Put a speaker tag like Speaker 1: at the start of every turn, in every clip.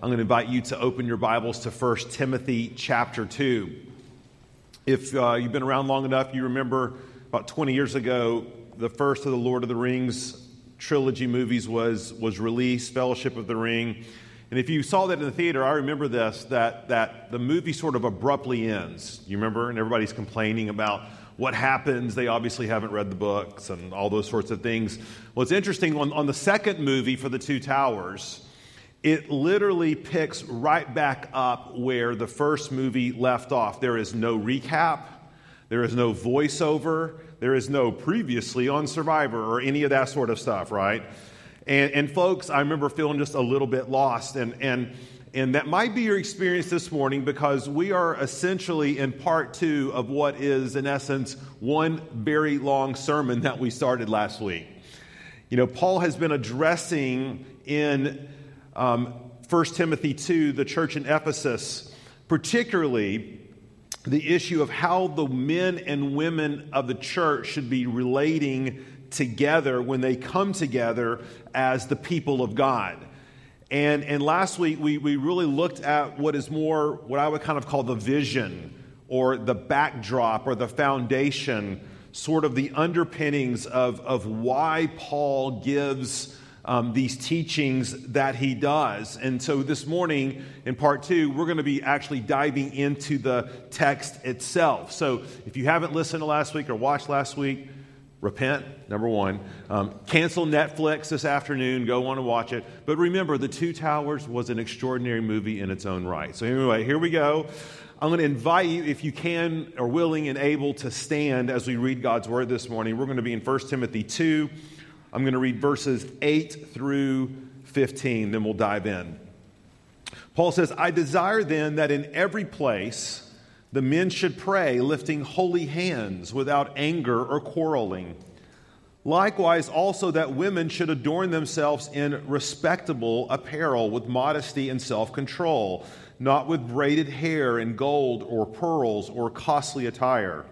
Speaker 1: I'm going to invite you to open your Bibles to 1 Timothy chapter 2. If uh, you've been around long enough, you remember about 20 years ago, the first of the Lord of the Rings trilogy movies was, was released, Fellowship of the Ring. And if you saw that in the theater, I remember this that, that the movie sort of abruptly ends. You remember? And everybody's complaining about what happens. They obviously haven't read the books and all those sorts of things. Well, it's interesting on, on the second movie for the Two Towers, it literally picks right back up where the first movie left off. There is no recap, there is no voiceover, there is no previously on Survivor or any of that sort of stuff, right? And, and folks, I remember feeling just a little bit lost. And, and and that might be your experience this morning because we are essentially in part two of what is, in essence, one very long sermon that we started last week. You know, Paul has been addressing in um, 1 Timothy 2, the church in Ephesus, particularly the issue of how the men and women of the church should be relating together when they come together as the people of God. And, and last week, we, we really looked at what is more what I would kind of call the vision or the backdrop or the foundation, sort of the underpinnings of, of why Paul gives um, these teachings that he does. And so this morning, in part two, we're going to be actually diving into the text itself. So if you haven't listened to last week or watched last week, Repent, number one. Um, cancel Netflix this afternoon. Go on and watch it. But remember, The Two Towers was an extraordinary movie in its own right. So, anyway, here we go. I'm going to invite you, if you can, or willing and able, to stand as we read God's word this morning. We're going to be in 1 Timothy 2. I'm going to read verses 8 through 15, then we'll dive in. Paul says, I desire then that in every place, the men should pray, lifting holy hands without anger or quarreling. Likewise, also that women should adorn themselves in respectable apparel with modesty and self control, not with braided hair and gold or pearls or costly attire,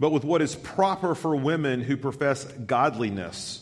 Speaker 1: but with what is proper for women who profess godliness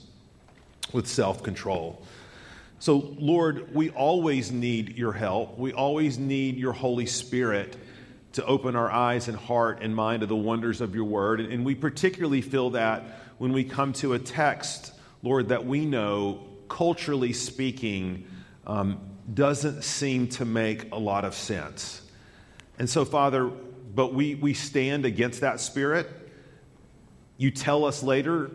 Speaker 1: with self control. So, Lord, we always need your help. We always need your Holy Spirit to open our eyes and heart and mind to the wonders of your word. And we particularly feel that when we come to a text, Lord, that we know, culturally speaking, um, doesn't seem to make a lot of sense. And so, Father, but we, we stand against that spirit. You tell us later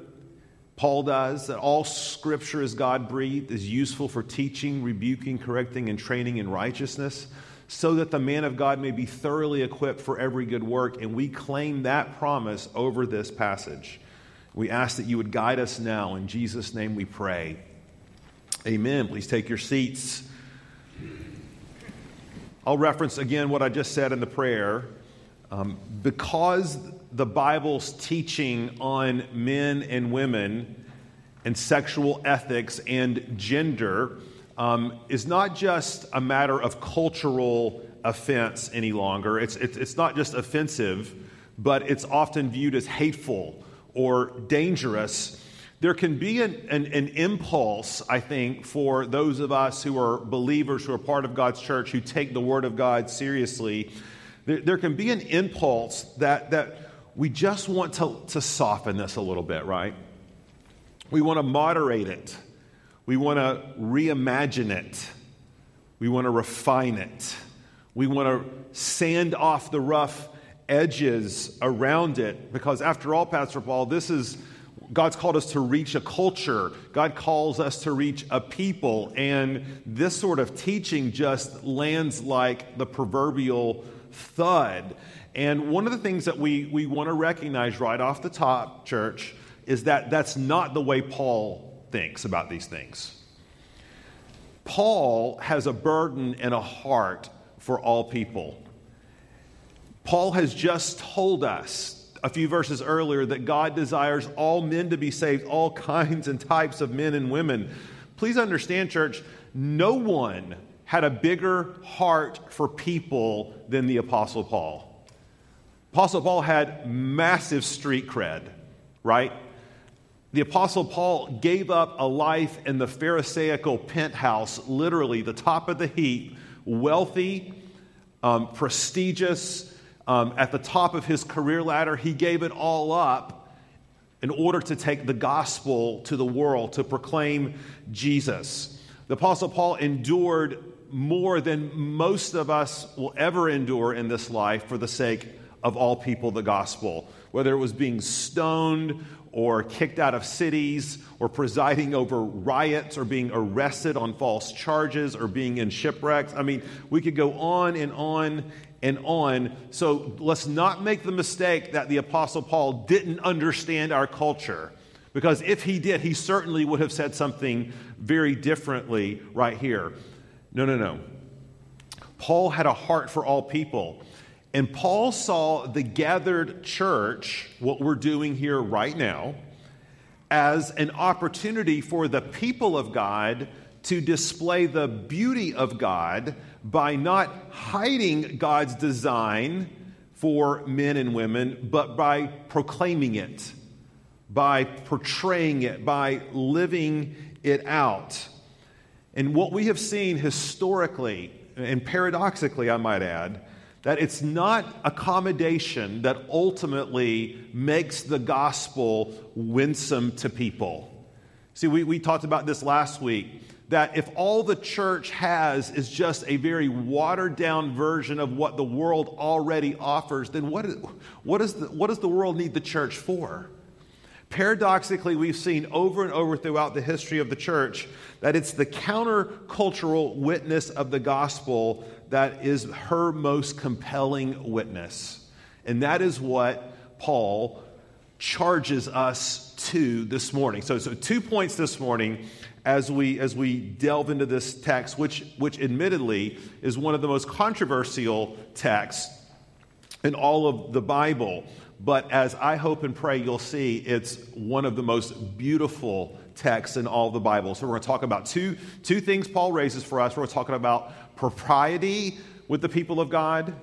Speaker 1: Paul does, that all scripture is God breathed, is useful for teaching, rebuking, correcting, and training in righteousness, so that the man of God may be thoroughly equipped for every good work. And we claim that promise over this passage. We ask that you would guide us now. In Jesus' name we pray. Amen. Please take your seats. I'll reference again what I just said in the prayer. Um, because the Bible's teaching on men and women and sexual ethics and gender um, is not just a matter of cultural offense any longer. It's, it's, it's not just offensive, but it's often viewed as hateful or dangerous. There can be an, an, an, impulse, I think, for those of us who are believers, who are part of God's church, who take the Word of God seriously. There, there can be an impulse that, that we just want to, to soften this a little bit, right? We want to moderate it. We want to reimagine it. We want to refine it. We want to sand off the rough edges around it because, after all, Pastor Paul, this is God's called us to reach a culture. God calls us to reach a people. And this sort of teaching just lands like the proverbial thud. And one of the things that we, we want to recognize right off the top, church, is that that's not the way Paul thinks about these things. Paul has a burden and a heart for all people. Paul has just told us a few verses earlier that God desires all men to be saved, all kinds and types of men and women. Please understand, church, no one had a bigger heart for people than the Apostle Paul. Apostle Paul had massive street cred, right? The Apostle Paul gave up a life in the Pharisaical penthouse, literally the top of the heap, wealthy, um, prestigious, um, at the top of his career ladder. He gave it all up in order to take the gospel to the world, to proclaim Jesus. The Apostle Paul endured more than most of us will ever endure in this life for the sake of all people the gospel, whether it was being stoned or kicked out of cities or presiding over riots or being arrested on false charges or being in shipwrecks. I mean, we could go on and on and on. So let's not make the mistake that the Apostle Paul didn't understand our culture. Because if he did, he certainly would have said something very differently right here. No, no, no. Paul had a heart for all people. And Paul saw the gathered church, what we're doing here right now, as an opportunity for the people of God to display the beauty of God by not hiding God's design for men and women, but by proclaiming it, by portraying it, by living it out. And what we have seen historically, and paradoxically, I might add, that it's not accommodation that ultimately makes the gospel winsome to people. See, we, we talked about this last week that if all the church has is just a very watered down version of what the world already offers, then what, what, is the, what does the world need the church for? Paradoxically, we've seen over and over throughout the history of the church that it's the countercultural witness of the gospel that is her most compelling witness. And that is what Paul charges us to this morning. So, so two points this morning as we as we delve into this text, which which admittedly is one of the most controversial texts in all of the Bible. But as I hope and pray you'll see, it's one of the most beautiful texts in all the Bible. So we're going to talk about two, two things Paul raises for us. We're talking about propriety with the people of God,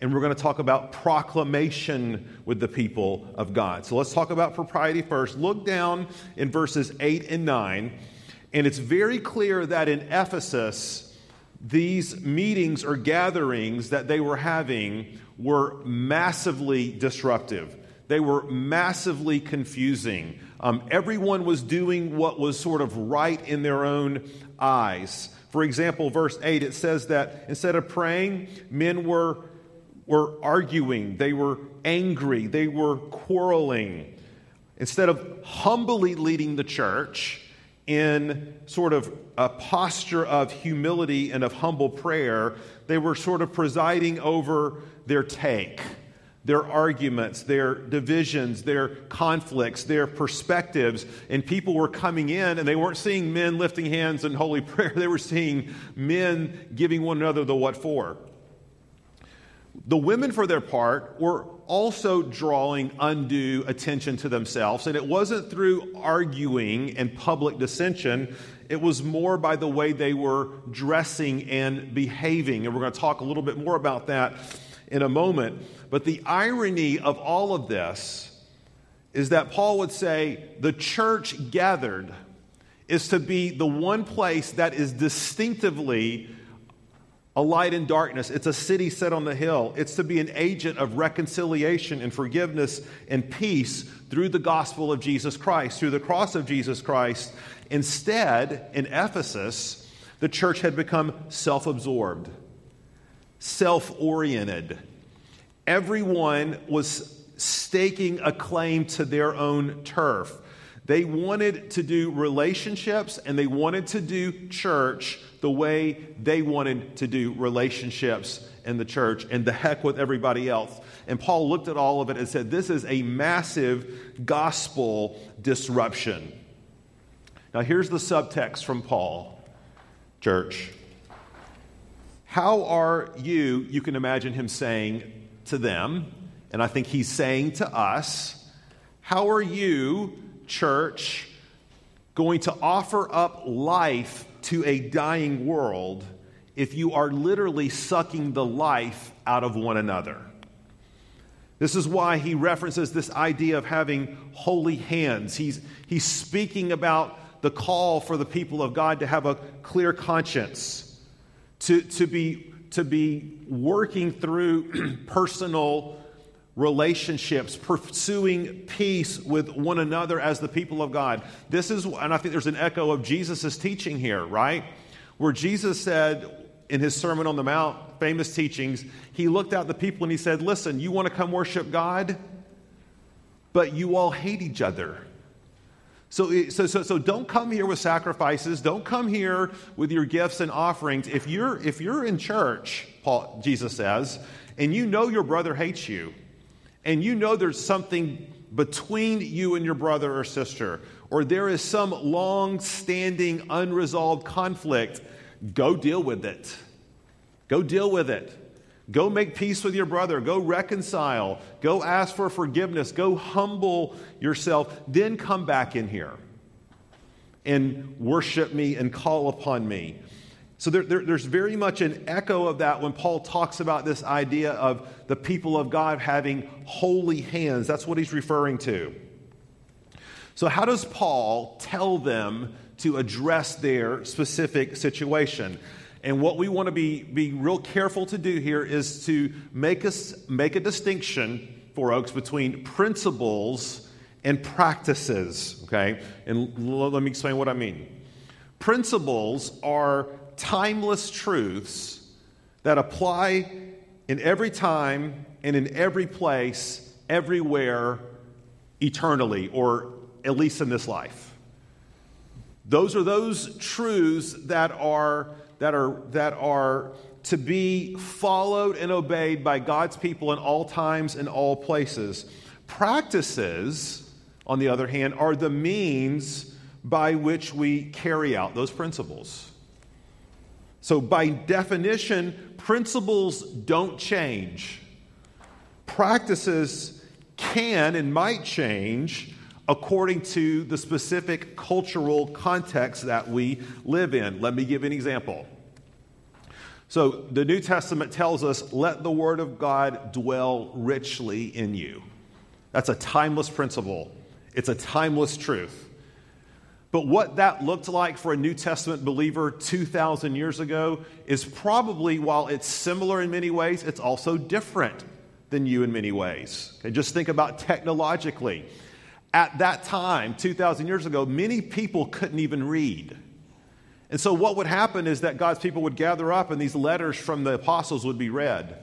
Speaker 1: and we're going to talk about proclamation with the people of God. So let's talk about propriety first. Look down in verses 8 and 9, and it's very clear that in Ephesus, these meetings or gatherings that they were having were massively disruptive. They were massively confusing. Um, everyone was doing what was sort of right in their own eyes. For example, verse 8, it says that instead of praying, men were, were arguing, they were angry, they were quarreling. Instead of humbly leading the church in sort of a posture of humility and of humble prayer, they were sort of presiding over their take their arguments, their divisions, their conflicts, their perspectives. And people were coming in and they weren't seeing men lifting hands in holy prayer. They were seeing men giving one another the what for. The women, for their part, were also drawing undue attention to themselves. And it wasn't through arguing and public dissension, it was more by the way they were dressing and behaving. And we're going to talk a little bit more about that in a moment. But the irony of all of this is that Paul would say the church gathered is to be the one place that is distinctively a light in darkness. It's a city set on the hill. It's to be an agent of reconciliation and forgiveness and peace through the gospel of Jesus Christ, through the cross of Jesus Christ. Instead, in Ephesus, the church had become self absorbed self oriented. Everyone was staking a claim to their own turf. They wanted to do relationships and they wanted to do church the way they wanted to do relationships in the church, and the heck with everybody else. And Paul looked at all of it and said, This is a massive gospel disruption. Now, here's the subtext from Paul church. How are you, you can imagine him saying to them, and I think he's saying to us, how are you, church, going to offer up life to a dying world if you are literally sucking the life out of one another? This is why he references this idea of having holy hands. He's, he's speaking about the call for the people of God to have a clear conscience to, to, be, to be working through personal relationships, pursuing peace with one another as the people of God. This is, and I think there's an echo of Jesus' teaching here, right? Where Jesus said in his Sermon on the Mount, famous teachings, he looked at the people and he said, Listen, you want to come worship God, but you all hate each other. So, so, so, so don't come here with sacrifices. Don't come here with your gifts and offerings. If you're, if you're in church, Paul, Jesus says, and you know your brother hates you, and you know there's something between you and your brother or sister, or there is some long standing unresolved conflict, go deal with it. Go deal with it. Go make peace with your brother. Go reconcile. Go ask for forgiveness. Go humble yourself. Then come back in here and worship me and call upon me. So there, there, there's very much an echo of that when Paul talks about this idea of the people of God having holy hands. That's what he's referring to. So, how does Paul tell them to address their specific situation? And what we want to be, be real careful to do here is to make, us, make a distinction for Oaks between principles and practices, okay? And let me explain what I mean. Principles are timeless truths that apply in every time and in every place, everywhere, eternally, or at least in this life. Those are those truths that are that are, that are to be followed and obeyed by God's people in all times and all places. Practices, on the other hand, are the means by which we carry out those principles. So, by definition, principles don't change. Practices can and might change according to the specific cultural context that we live in. Let me give an example. So, the New Testament tells us, let the Word of God dwell richly in you. That's a timeless principle, it's a timeless truth. But what that looked like for a New Testament believer 2,000 years ago is probably, while it's similar in many ways, it's also different than you in many ways. Just think about technologically. At that time, 2,000 years ago, many people couldn't even read. And so, what would happen is that God's people would gather up and these letters from the apostles would be read.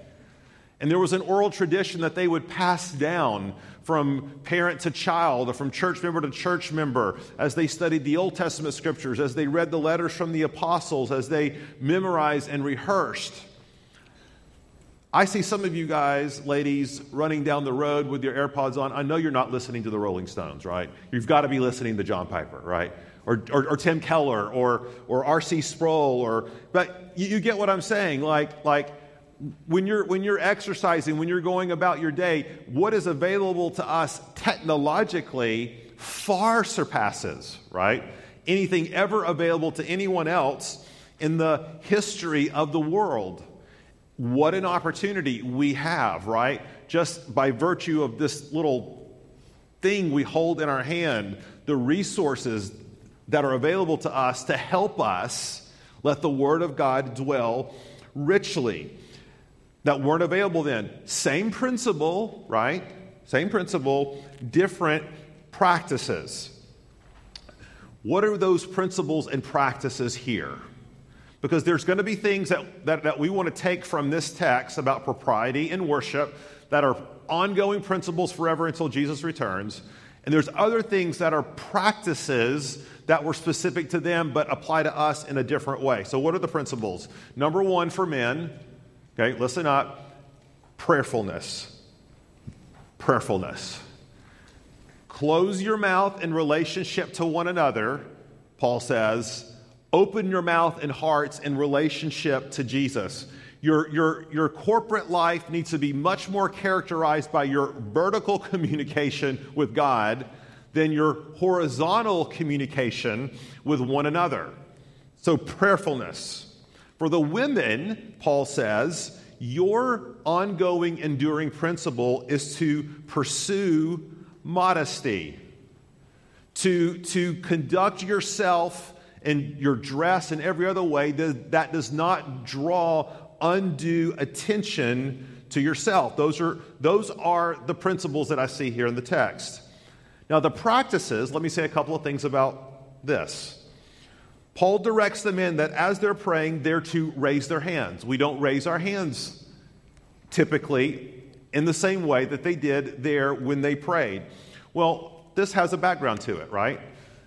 Speaker 1: And there was an oral tradition that they would pass down from parent to child or from church member to church member as they studied the Old Testament scriptures, as they read the letters from the apostles, as they memorized and rehearsed. I see some of you guys, ladies, running down the road with your AirPods on. I know you're not listening to the Rolling Stones, right? You've got to be listening to John Piper, right? Or, or, or Tim Keller or, or R.C. Sproul. Or, but you, you get what I'm saying. Like, like when, you're, when you're exercising, when you're going about your day, what is available to us technologically far surpasses, right? Anything ever available to anyone else in the history of the world. What an opportunity we have, right? Just by virtue of this little thing we hold in our hand, the resources that are available to us to help us let the Word of God dwell richly. That weren't available then. Same principle, right? Same principle, different practices. What are those principles and practices here? Because there's going to be things that, that, that we want to take from this text about propriety and worship that are ongoing principles forever until Jesus returns. And there's other things that are practices that were specific to them but apply to us in a different way. So, what are the principles? Number one for men, okay, listen up prayerfulness. Prayerfulness. Close your mouth in relationship to one another, Paul says, Open your mouth and hearts in relationship to Jesus. Your, your, your corporate life needs to be much more characterized by your vertical communication with God than your horizontal communication with one another. So, prayerfulness. For the women, Paul says, your ongoing, enduring principle is to pursue modesty, to, to conduct yourself and your dress and every other way that, that does not draw undue attention to yourself. Those are, those are the principles that I see here in the text. Now, the practices, let me say a couple of things about this. Paul directs them in that as they're praying, they're to raise their hands. We don't raise our hands typically in the same way that they did there when they prayed. Well, this has a background to it, right?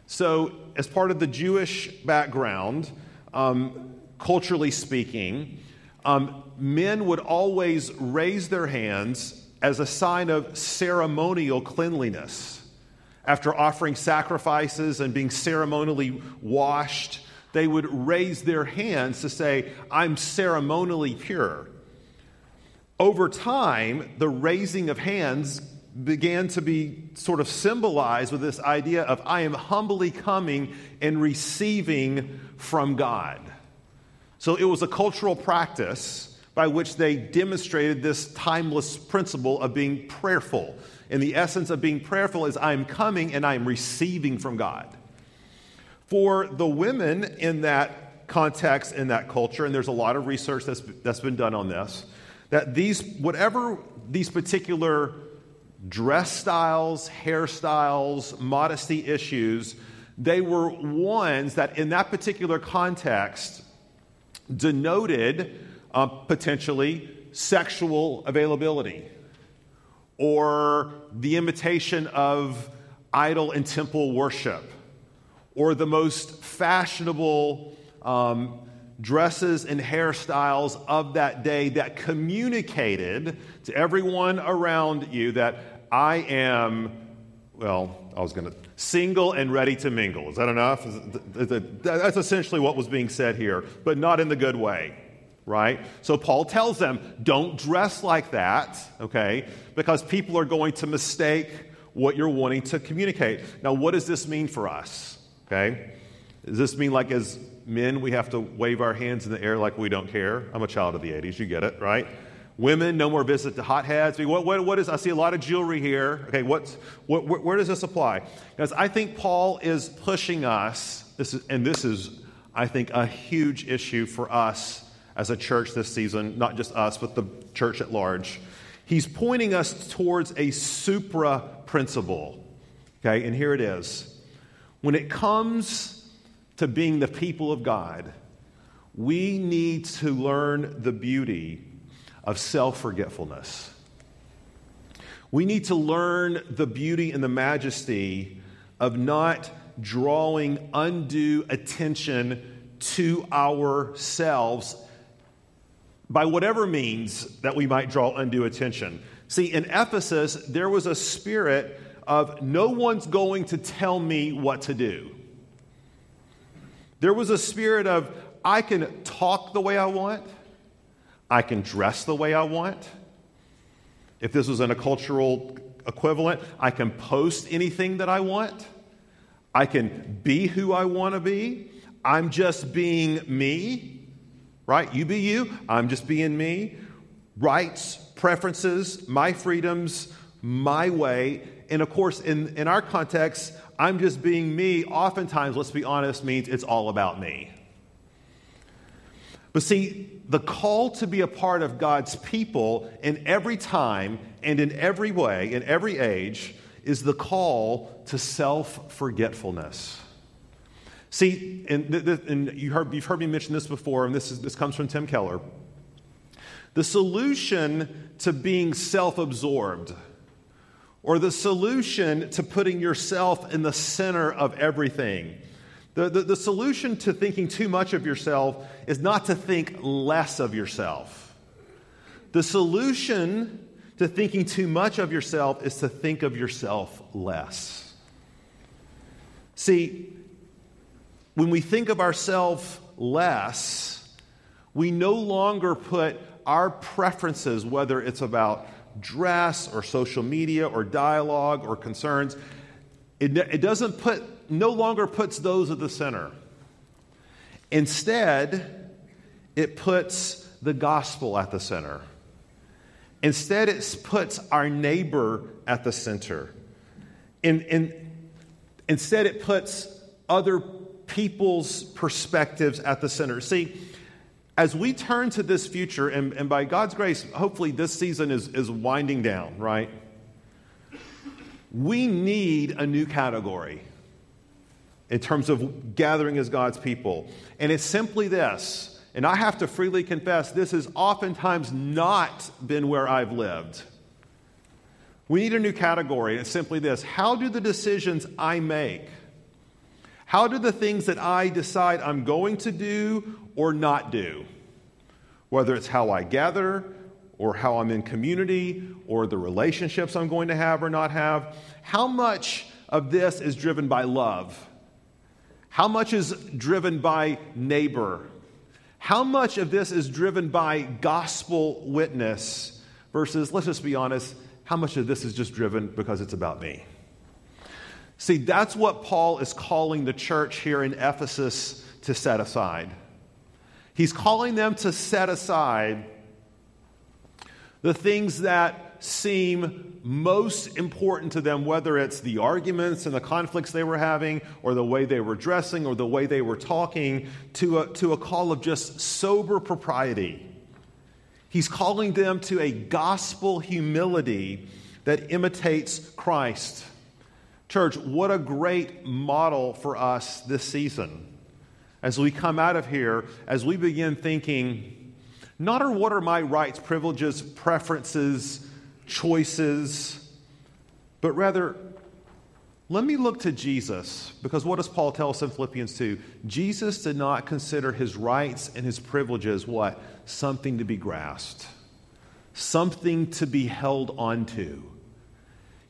Speaker 1: So, as part of the Jewish background, um, culturally speaking, um, men would always raise their hands as a sign of ceremonial cleanliness. After offering sacrifices and being ceremonially washed, they would raise their hands to say, I'm ceremonially pure. Over time, the raising of hands began to be sort of symbolized with this idea of I am humbly coming and receiving from God. So it was a cultural practice by which they demonstrated this timeless principle of being prayerful. And the essence of being prayerful is I'm coming and I'm receiving from God. For the women in that context, in that culture, and there's a lot of research that's, that's been done on this, that these, whatever these particular dress styles, hairstyles, modesty issues, they were ones that in that particular context denoted uh, potentially sexual availability or the imitation of idol and temple worship or the most fashionable um, dresses and hairstyles of that day that communicated to everyone around you that I am, well, I was going to, single and ready to mingle. Is that enough? That's essentially what was being said here, but not in the good way, right? So Paul tells them, don't dress like that, okay, because people are going to mistake what you're wanting to communicate. Now, what does this mean for us, okay? Does this mean like as men we have to wave our hands in the air like we don't care? I'm a child of the 80s, you get it, right? Women, no more visit to hotheads. What, what, what is, I see a lot of jewelry here. Okay, what's, what, where, where does this apply? Because I think Paul is pushing us, this is, and this is, I think, a huge issue for us as a church this season, not just us, but the church at large. He's pointing us towards a supra principle. Okay, and here it is. When it comes to being the people of God, we need to learn the beauty of self forgetfulness. We need to learn the beauty and the majesty of not drawing undue attention to ourselves by whatever means that we might draw undue attention. See, in Ephesus, there was a spirit of no one's going to tell me what to do. There was a spirit of I can talk the way I want. I can dress the way I want. If this was in a cultural equivalent, I can post anything that I want. I can be who I want to be. I'm just being me, right? You be you. I'm just being me. Rights, preferences, my freedoms, my way. And of course, in, in our context, I'm just being me, oftentimes, let's be honest, means it's all about me. But see, the call to be a part of God's people in every time and in every way, in every age, is the call to self forgetfulness. See, and, and you heard, you've heard me mention this before, and this, is, this comes from Tim Keller. The solution to being self absorbed, or the solution to putting yourself in the center of everything, the, the, the, solution to thinking too much of yourself is not to think less of yourself. The solution to thinking too much of yourself is to think of yourself less. See, when we think of ourselves less, we no longer put our preferences, whether it's about dress or social media or dialogue or concerns, it, it doesn't put, no longer puts those at the center. Instead, it puts the gospel at the center. Instead, it puts our neighbor at the center. In, in, instead, it puts other people's perspectives at the center. See, as we turn to this future, and, and by God's grace, hopefully this season is, is winding down, right? We need a new category in terms of gathering as God's people. And it's simply this. And I have to freely confess, this has oftentimes not been where I've lived. We need a new category. and It's simply this How do the decisions I make, how do the things that I decide I'm going to do or not do, whether it's how I gather or how I'm in community or the relationships I'm going to have or not have, how much of this is driven by love? How much is driven by neighbor? How much of this is driven by gospel witness versus, let's just be honest, how much of this is just driven because it's about me? See, that's what Paul is calling the church here in Ephesus to set aside. He's calling them to set aside the things that seem most important to them, whether it's the arguments and the conflicts they were having, or the way they were dressing, or the way they were talking, to a, to a call of just sober propriety. He's calling them to a gospel humility that imitates Christ. Church, what a great model for us this season as we come out of here, as we begin thinking, not are what are my rights, privileges, preferences, choices, but rather, let me look to Jesus, because what does Paul tell us in Philippians 2? Jesus did not consider his rights and his privileges what? Something to be grasped, something to be held onto.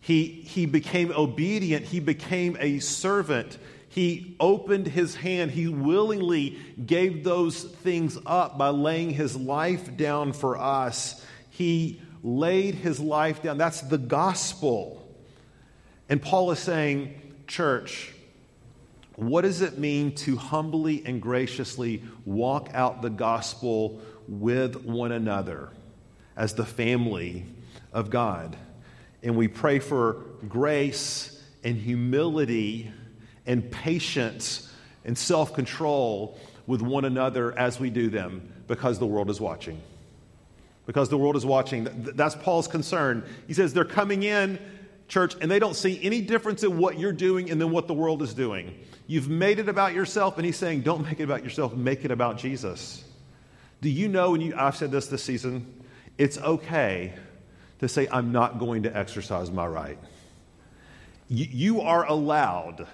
Speaker 1: He, he became obedient, he became a servant, he opened his hand. He willingly gave those things up by laying his life down for us. He laid his life down. That's the gospel. And Paul is saying, church, what does it mean to humbly and graciously walk out the gospel with one another as the family of God? And we pray for grace and humility and patience and self control with one another as we do them because the world is watching. Because the world is watching. That's Paul's concern. He says they're coming in, church, and they don't see any difference in what you're doing and then what the world is doing. You've made it about yourself, and he's saying, don't make it about yourself, make it about Jesus. Do you know, and you, I've said this this season, it's okay to say, I'm not going to exercise my right. You, are allowed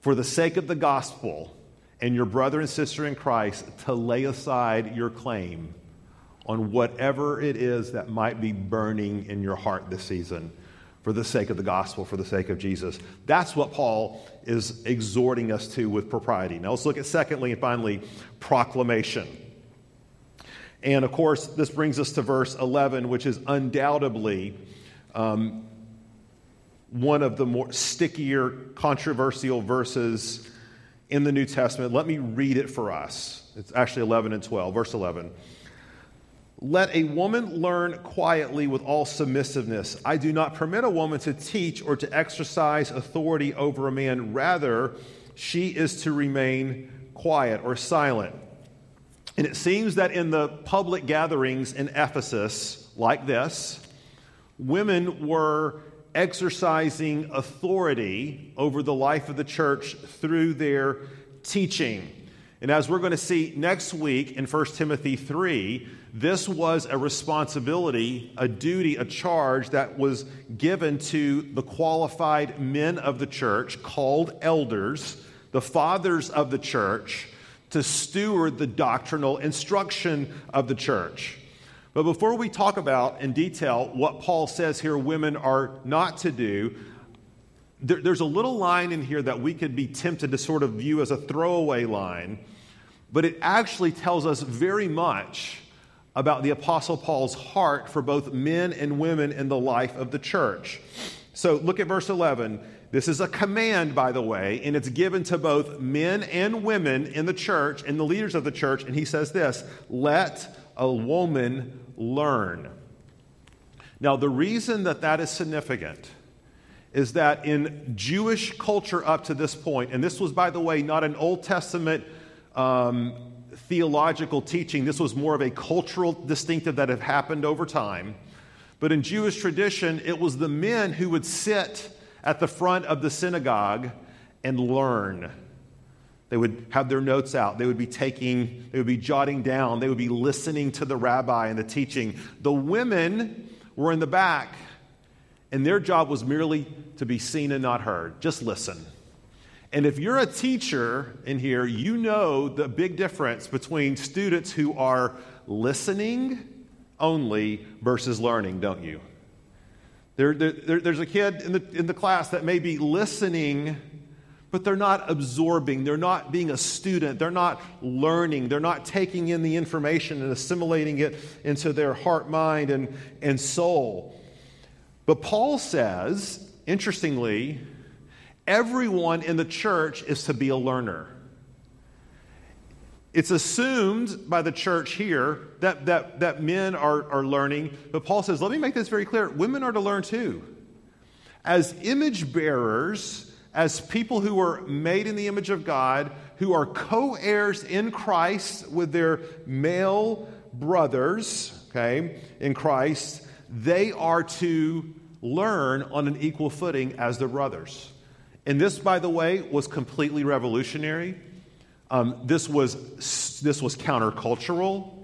Speaker 1: for the sake of the gospel and your brother and sister in Christ to lay aside your claim on whatever it is that might be burning in your heart this season for the sake of the gospel, for the sake of Jesus. That's what Paul is exhorting us to with propriety. Now let's look at secondly and finally proclamation. And of course, this brings us to verse 11, which is undoubtedly um, one of the more stickier, controversial verses in the New Testament. Let me read it for us. It's actually 11 and 12. Verse 11. Let a woman learn quietly with all submissiveness. I do not permit a woman to teach or to exercise authority over a man. Rather, she is to remain quiet or silent. And it seems that in the public gatherings in Ephesus, like this, women were exercising authority over the life of the church through their teaching. And as we're going to see next week in 1 Timothy 3, this was a responsibility, a duty, a charge that was given to the qualified men of the church, called elders, the fathers of the church, to steward the doctrinal instruction of the church. But before we talk about in detail what Paul says here women are not to do, there, there's a little line in here that we could be tempted to sort of view as a throwaway line, but it actually tells us very much about the Apostle Paul's heart for both men and women in the life of the church. So look at verse 11. This is a command, by the way, and it's given to both men and women in the church and the leaders of the church. And he says this let a woman learn. Now, the reason that that is significant is that in Jewish culture up to this point, and this was, by the way, not an Old Testament um, theological teaching, this was more of a cultural distinctive that had happened over time. But in Jewish tradition, it was the men who would sit at the front of the synagogue and learn. They would have their notes out. They would be taking, they would be jotting down. They would be listening to the rabbi and the teaching. The women were in the back, and their job was merely to be seen and not heard. Just listen. And if you're a teacher in here, you know the big difference between students who are listening only versus learning, don't you? There, there, there's a kid in the, in the class that may be listening, but they're not absorbing. They're not being a student. They're not learning. They're not taking in the information and assimilating it into their heart, mind, and, and soul. But Paul says, interestingly, everyone in the church is to be a learner. It's assumed by the church here that, that, that men are, are learning, but Paul says, let me make this very clear women are to learn too. As image bearers, as people who are made in the image of God, who are co heirs in Christ with their male brothers, okay, in Christ, they are to learn on an equal footing as their brothers. And this, by the way, was completely revolutionary. Um, this, was, this was countercultural.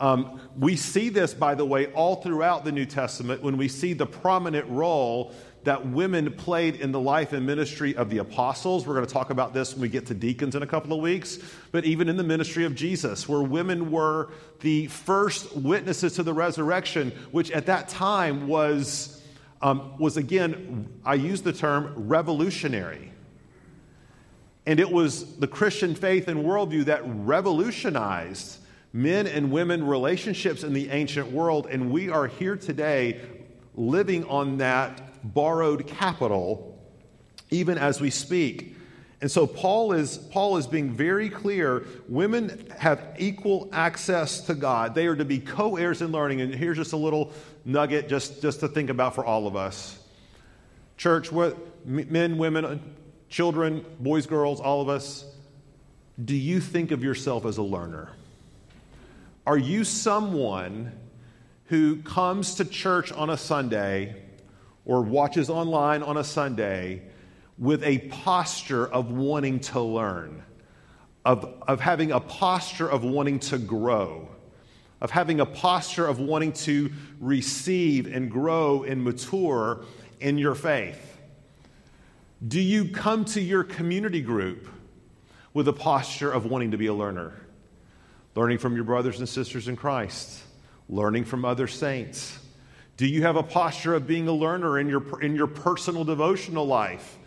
Speaker 1: Um, we see this, by the way, all throughout the New Testament when we see the prominent role that women played in the life and ministry of the apostles. We're going to talk about this when we get to deacons in a couple of weeks. But even in the ministry of Jesus, where women were the first witnesses to the resurrection, which at that time was, um, was again, I use the term revolutionary. And it was the Christian faith and worldview that revolutionized men and women relationships in the ancient world. And we are here today living on that borrowed capital, even as we speak. And so Paul is, Paul is being very clear women have equal access to God. They are to be co heirs in learning. And here's just a little nugget just, just to think about for all of us. Church, what, men, women, children, boys, girls, all of us, do you think of yourself as a learner? Are you someone who comes to church on a Sunday or watches online on a Sunday with a posture of wanting to learn, of, of having a posture of wanting to grow, of having a posture of wanting to receive and grow and mature in your faith? Do you come to your community group with a posture of wanting to be a learner? Learning from your brothers and sisters in Christ, learning from other saints. Do you have a posture of being a learner in your, in your personal devotional life,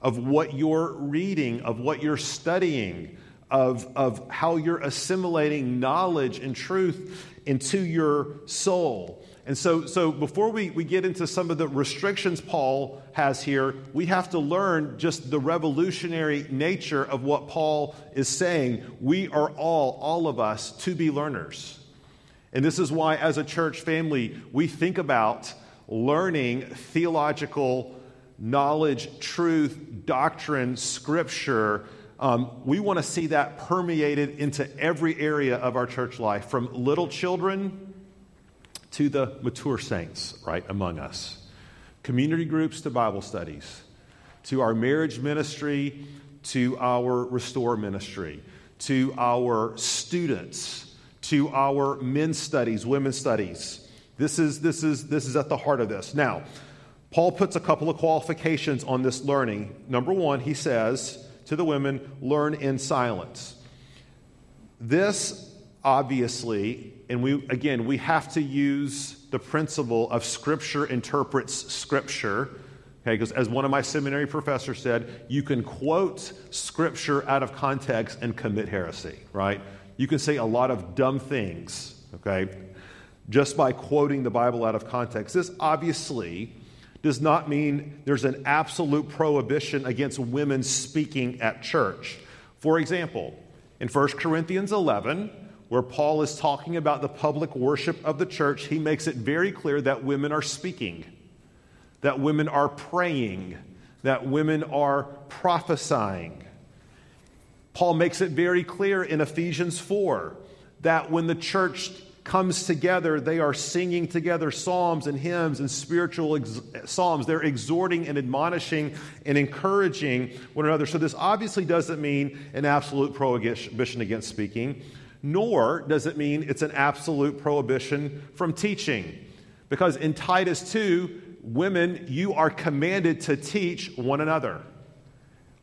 Speaker 1: of what you're reading, of what you're studying, of, of how you're assimilating knowledge and truth into your soul? And so, so before we, we get into some of the restrictions Paul has here, we have to learn just the revolutionary nature of what Paul is saying. We are all, all of us, to be learners. And this is why, as a church family, we think about learning theological knowledge, truth, doctrine, scripture. Um, we want to see that permeated into every area of our church life, from little children to the mature saints, right, among us. Community groups to Bible studies, to our marriage ministry, to our restore ministry, to our students, to our men's studies, women's studies. This is, this is, this is at the heart of this. Now, Paul puts a couple of qualifications on this learning. Number one, he says to the women, learn in silence. This obviously, and we again, we have to use the principle of Scripture interprets Scripture. Okay, because as one of my seminary professors said, you can quote scripture out of context and commit heresy, right? You can say a lot of dumb things, okay, just by quoting the Bible out of context. This obviously does not mean there's an absolute prohibition against women speaking at church. For example, in 1 Corinthians 11, where Paul is talking about the public worship of the church, he makes it very clear that women are speaking, that women are praying, that women are prophesying. Paul makes it very clear in Ephesians 4 that when the church comes together, they are singing together psalms and hymns and spiritual ex- psalms. They're exhorting and admonishing and encouraging one another. So, this obviously doesn't mean an absolute prohibition against speaking, nor does it mean it's an absolute prohibition from teaching. Because in Titus 2, women, you are commanded to teach one another.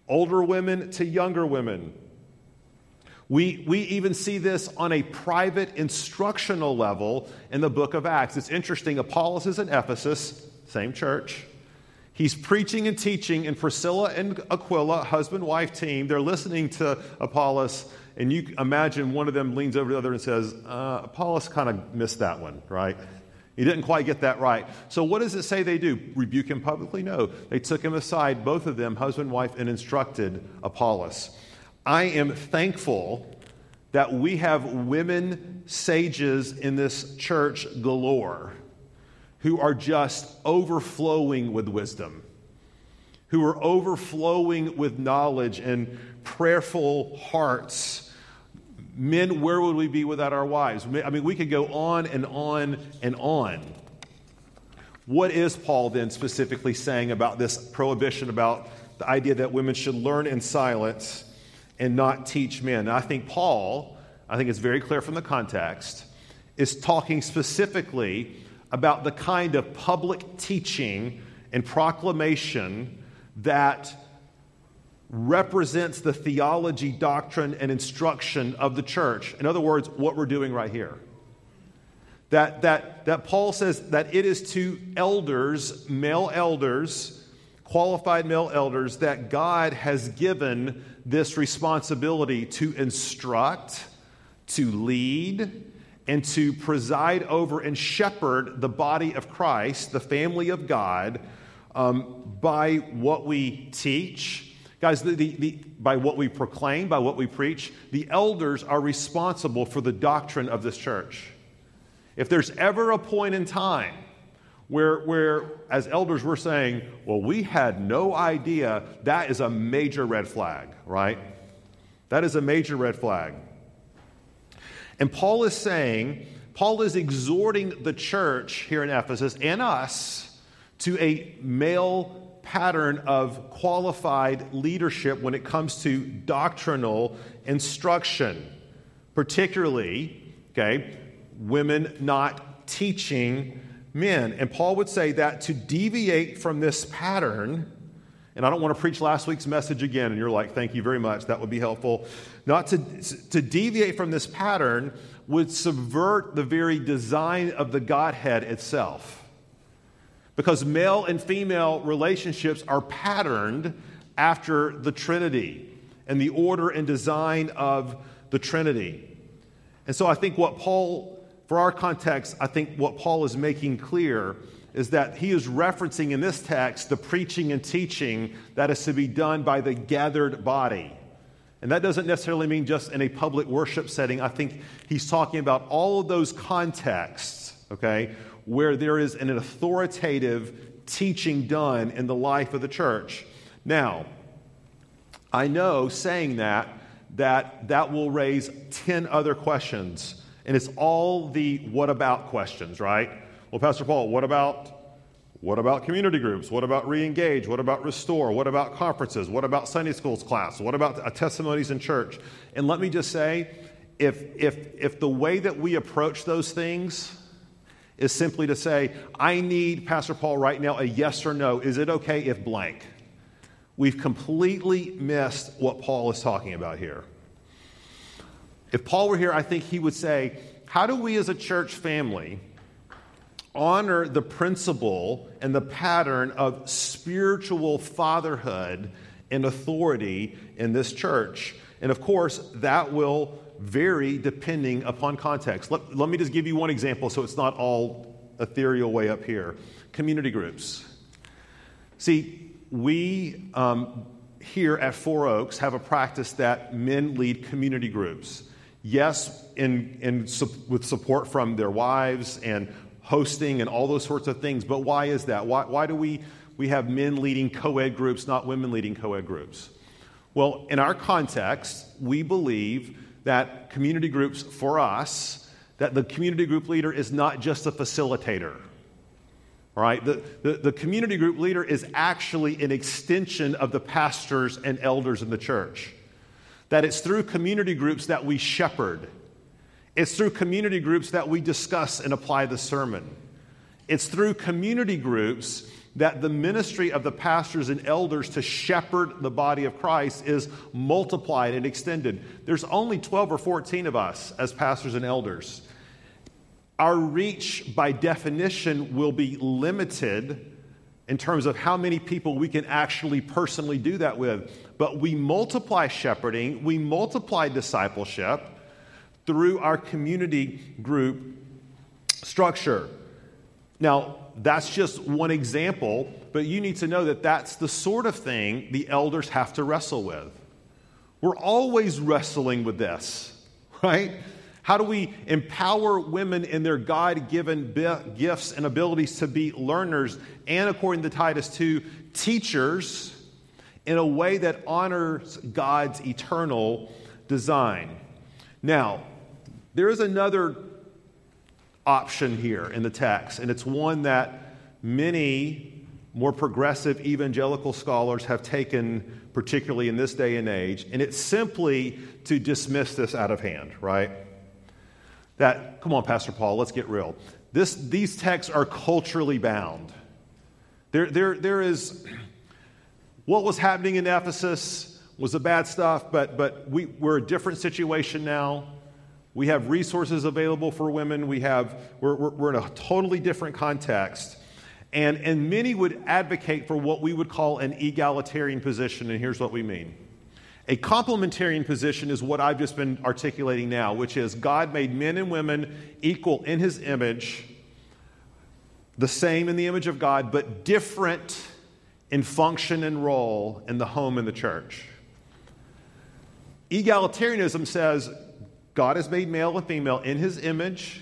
Speaker 1: Older women to younger women, we, we even see this on a private instructional level in the book of Acts. It's interesting. Apollos is in Ephesus, same church. He's preaching and teaching, and Priscilla and Aquila, husband wife team, they're listening to Apollos. And you imagine one of them leans over the other and says, uh, Apollos kind of missed that one, right? He didn't quite get that right. So, what does it say they do? Rebuke him publicly? No. They took him aside, both of them, husband and wife, and instructed Apollos. I am thankful that we have women sages in this church galore who are just overflowing with wisdom, who are overflowing with knowledge and prayerful hearts. Men, where would we be without our wives? I mean, we could go on and on and on. What is Paul then specifically saying about this prohibition, about the idea that women should learn in silence? and not teach men. Now, I think Paul, I think it's very clear from the context, is talking specifically about the kind of public teaching and proclamation that represents the theology, doctrine, and instruction of the church. In other words, what we're doing right here. That, that, that Paul says that it is to elders, male elders, qualified male elders, that God has given this responsibility to instruct, to lead, and to preside over and shepherd the body of Christ, the family of God, um, by what we teach. Guys, the, the, the, by what we proclaim, by what we preach, the elders are responsible for the doctrine of this church. If there's ever a point in time where, where, as elders, we're saying, well, we had no idea, that is a major red flag, right? That is a major red flag. And Paul is saying, Paul is exhorting the church here in Ephesus and us to a male pattern of qualified leadership when it comes to doctrinal instruction, particularly, okay, women not teaching men. And Paul would say that to deviate from this pattern, and I don't want to preach last week's message again, and you're like, thank you very much, that would be helpful. Not to, to deviate from this pattern would subvert the very design of the Godhead itself. Because male and female relationships are patterned after the Trinity and the order and design of the Trinity. And so I think what Paul for our context, I think what Paul is making clear is that he is referencing in this text the preaching and teaching that is to be done by the gathered body. And that doesn't necessarily mean just in a public worship setting. I think he's talking about all of those contexts, okay, where there is an authoritative teaching done in the life of the church. Now, I know saying that that that will raise 10 other questions and it's all the what about questions, right? Well, Pastor Paul, what about what about community groups? What about re-engage? What about restore? What about conferences? What about Sunday schools class? What about testimonies in church? And let me just say, if if if the way that we approach those things is simply to say, I need Pastor Paul right now a yes or no. Is it okay if blank? We've completely missed what Paul is talking about here. If Paul were here, I think he would say, How do we as a church family honor the principle and the pattern of spiritual fatherhood and authority in this church. And of course, that will vary depending upon context. Let, let me just give you one example so it's not all ethereal way up here community groups. See, we um, here at Four Oaks have a practice that men lead community groups. Yes, in, in, with support from their wives and hosting and all those sorts of things. But why is that? Why, why do we, we have men leading co ed groups, not women leading co ed groups? Well, in our context, we believe that community groups, for us, that the community group leader is not just a facilitator. Right? The, the, the community group leader is actually an extension of the pastors and elders in the church. That it's through community groups that we shepherd it's through community groups that we discuss and apply the sermon. It's through community groups that the ministry of the pastors and elders to shepherd the body of Christ is multiplied and extended. There's only 12 or 14 of us as pastors and elders. Our reach, by definition, will be limited in terms of how many people we can actually personally do that with. But we multiply shepherding, we multiply discipleship through our community group structure. Now, that's just one example, but you need to know that that's the sort of thing the elders have to wrestle with. We're always wrestling with this, right? How do we empower women in their God given gifts and abilities to be learners and, according to Titus 2, teachers in a way that honors God's eternal design? Now, there is another option here in the text, and it's one that many more progressive evangelical scholars have taken, particularly in this day and age, and it's simply to dismiss this out of hand, right? That, come on, Pastor Paul, let's get real. This, these texts are culturally bound. There, there, there is what was happening in Ephesus was the bad stuff, but, but we, we're a different situation now. We have resources available for women. We have, we're, we're, we're in a totally different context. And, and many would advocate for what we would call an egalitarian position, and here's what we mean. A complementarian position is what I've just been articulating now, which is God made men and women equal in his image, the same in the image of God, but different in function and role in the home and the church. Egalitarianism says God has made male and female in his image,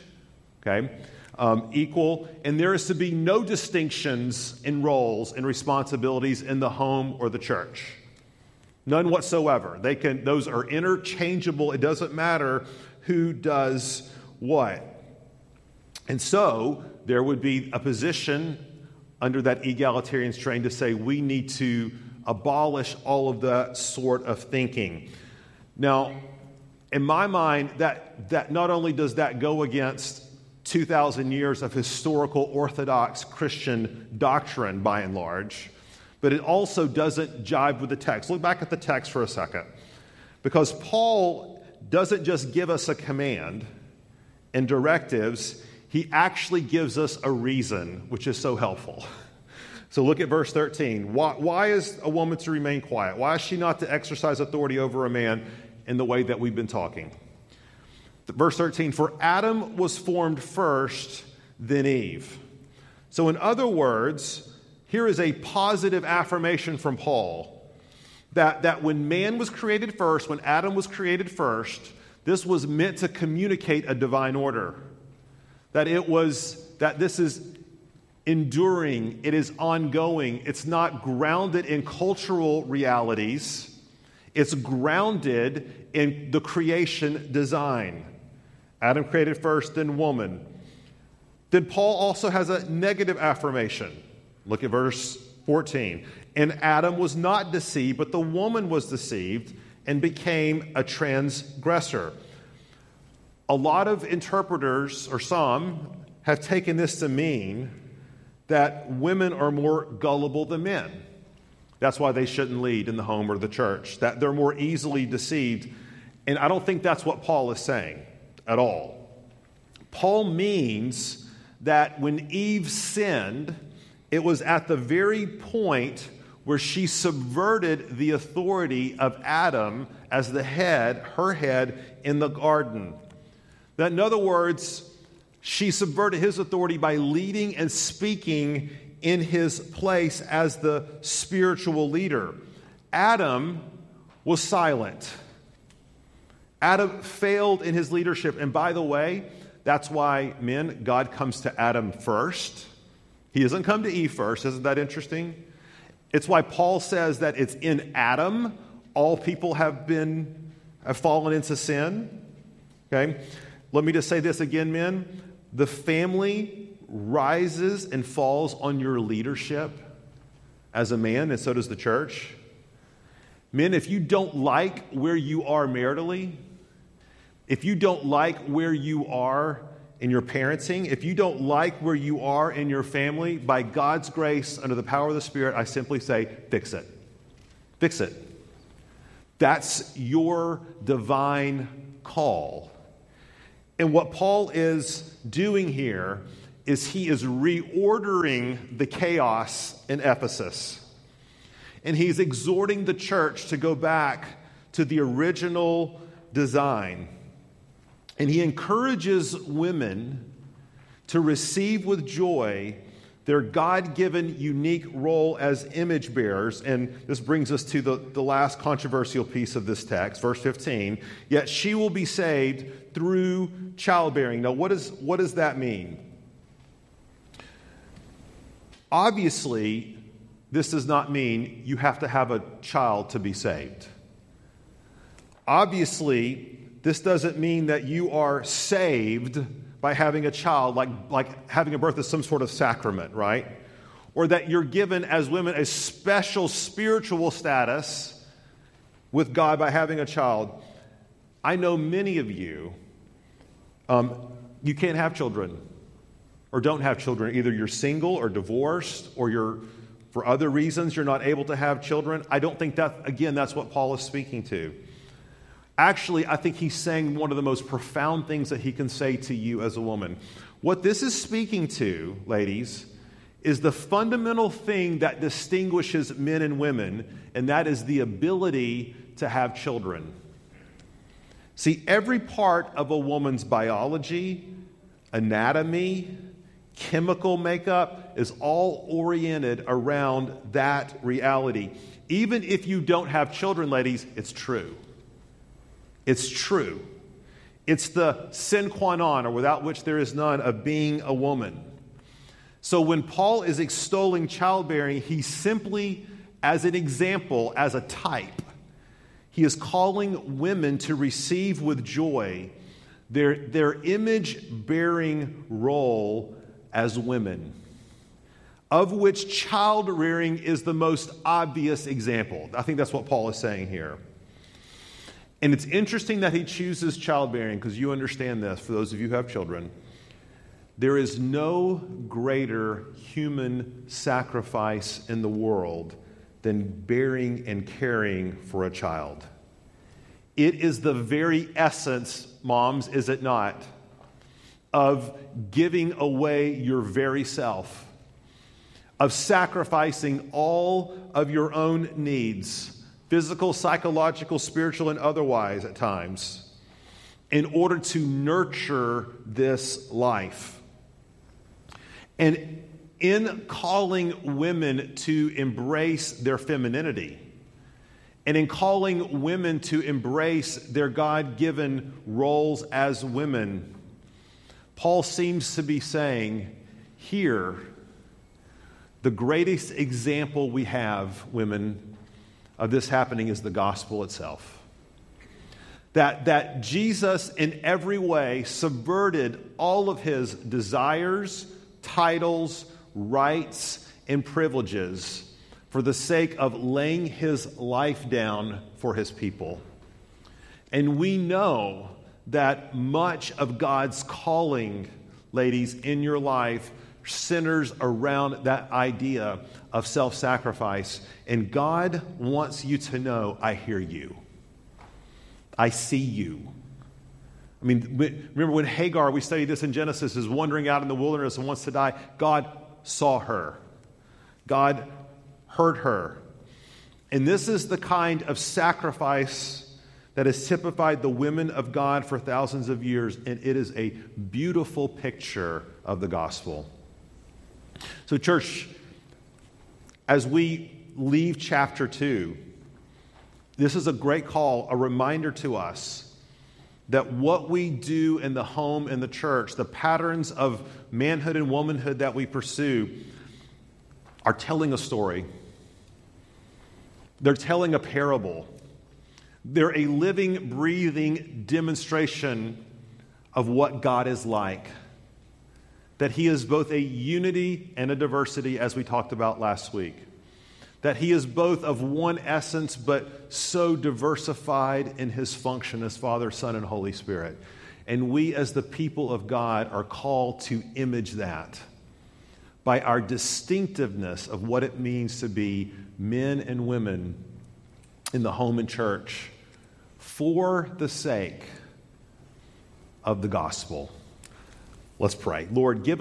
Speaker 1: okay, um, equal, and there is to be no distinctions in roles and responsibilities in the home or the church. None whatsoever. They can, those are interchangeable. It doesn't matter who does what. And so there would be a position under that egalitarian strain to say we need to abolish all of that sort of thinking. Now, in my mind, that, that not only does that go against 2,000 years of historical Orthodox Christian doctrine by and large, but it also doesn't jive with the text. Look back at the text for a second. Because Paul doesn't just give us a command and directives, he actually gives us a reason, which is so helpful. So look at verse 13. Why, why, is a woman to remain quiet? Why is she not to exercise authority over a man? In the way that we've been talking. Verse 13 For Adam was formed first, then Eve. So, in other words, here is a positive affirmation from Paul that, that when man was created first, when Adam was created first, this was meant to communicate a divine order. That it was, that this is enduring, it is ongoing, it's not grounded in cultural realities it's grounded in the creation design. Adam created first, then woman. Then Paul also has a negative affirmation. Look at verse 14. And Adam was not deceived, but the woman was deceived and became a transgressor. A lot of interpreters, or some, have taken this to mean that women are more gullible than men. That's why they shouldn't lead in the home or the church, that they're more easily deceived. And I don't think that's what Paul is saying at all. Paul means that when Eve sinned, it was at the very point where she subverted the authority of Adam as the head, her head, in the garden. That, in other words, she subverted his authority by leading and speaking in his place as the spiritual leader. Adam was silent. Adam failed in his leadership. And by the way, that's why, men, God comes to Adam first. He doesn't come to Eve first. Isn't that interesting? It's why Paul says that it's in Adam all people have been have fallen into sin. Okay? Let me just say this again, men. The family rises and falls on your leadership as a man, and so does the church. Men, if you don't like where you are maritally, if you don't like where you are in your parenting, if you don't like where you are in your family, by God's grace, under the power of the Spirit, I simply say, fix it. Fix it. That's your divine call. And what Paul is doing here is he is reordering the chaos in Ephesus. And he's exhorting the church to go back to the original design. And he encourages women to receive with joy their God given unique role as image bearers. And this brings us to the, the last controversial piece of this text, verse 15. Yet she will be saved through childbearing. Now, what, is, what does that mean? Obviously, this does not mean you have to have a child to be saved. Obviously, this doesn't mean that you are saved by having a child, like, like having a birth is some sort of sacrament, right? Or that you're given as women a special spiritual status with God by having a child. I know many of you, um, you can't have children or don't have children. Either you're single or divorced or you're, for other reasons, you're not able to have children. I don't think that, again, that's what Paul is speaking to. Actually, I think he's saying one of the most profound things that he can say to you as a woman. What this is speaking to, ladies, is the fundamental thing that distinguishes men and women, and that is the ability to have children. See, every part of a woman's biology, anatomy, chemical makeup is all oriented around that reality. Even if you don't have children, ladies, it's true. It's true. It's the sine qua non, or without which there is none, of being a woman. So when Paul is extolling childbearing, he simply, as an example, as a type, he is calling women to receive with joy their, their image bearing role as women, of which child rearing is the most obvious example. I think that's what Paul is saying here. And it's interesting that he chooses childbearing because you understand this, for those of you who have children. There is no greater human sacrifice in the world than bearing and caring for a child. It is the very essence, moms, is it not, of giving away your very self, of sacrificing all of your own needs physical, psychological, spiritual, and otherwise at times, in order to nurture this life. And in calling women to embrace their femininity, and in calling women to embrace their God given roles as women, Paul seems to be saying, here, the greatest example we have, women, of this happening is the gospel itself. That, that Jesus, in every way, subverted all of his desires, titles, rights, and privileges for the sake of laying his life down for his people. And we know that much of God's calling, ladies, in your life centers around that idea of self sacrifice. And God wants you to know I hear you, I see you. I mean, remember when Hagar, we studied this in Genesis, is wandering out in the wilderness and wants to die? God saw her, God heard her. And this is the kind of sacrifice that has typified the women of God for thousands of years, and it is a beautiful picture of the gospel. So, church, as we leave chapter 2, this is a great call, a reminder to us that what we do in the home and the church, the patterns of manhood and womanhood that we pursue, are telling a story. They're telling a parable. They're a living, breathing demonstration of what God is like. That He is both a unity and a diversity, as we talked about last week. That He is both of one essence, but so diversified in His function as Father, Son, and Holy Spirit. And we, as the people of God, are called to image that by our distinctiveness of what it means to be men and women in the home and church for the sake of the gospel. Let's pray. Lord, give us.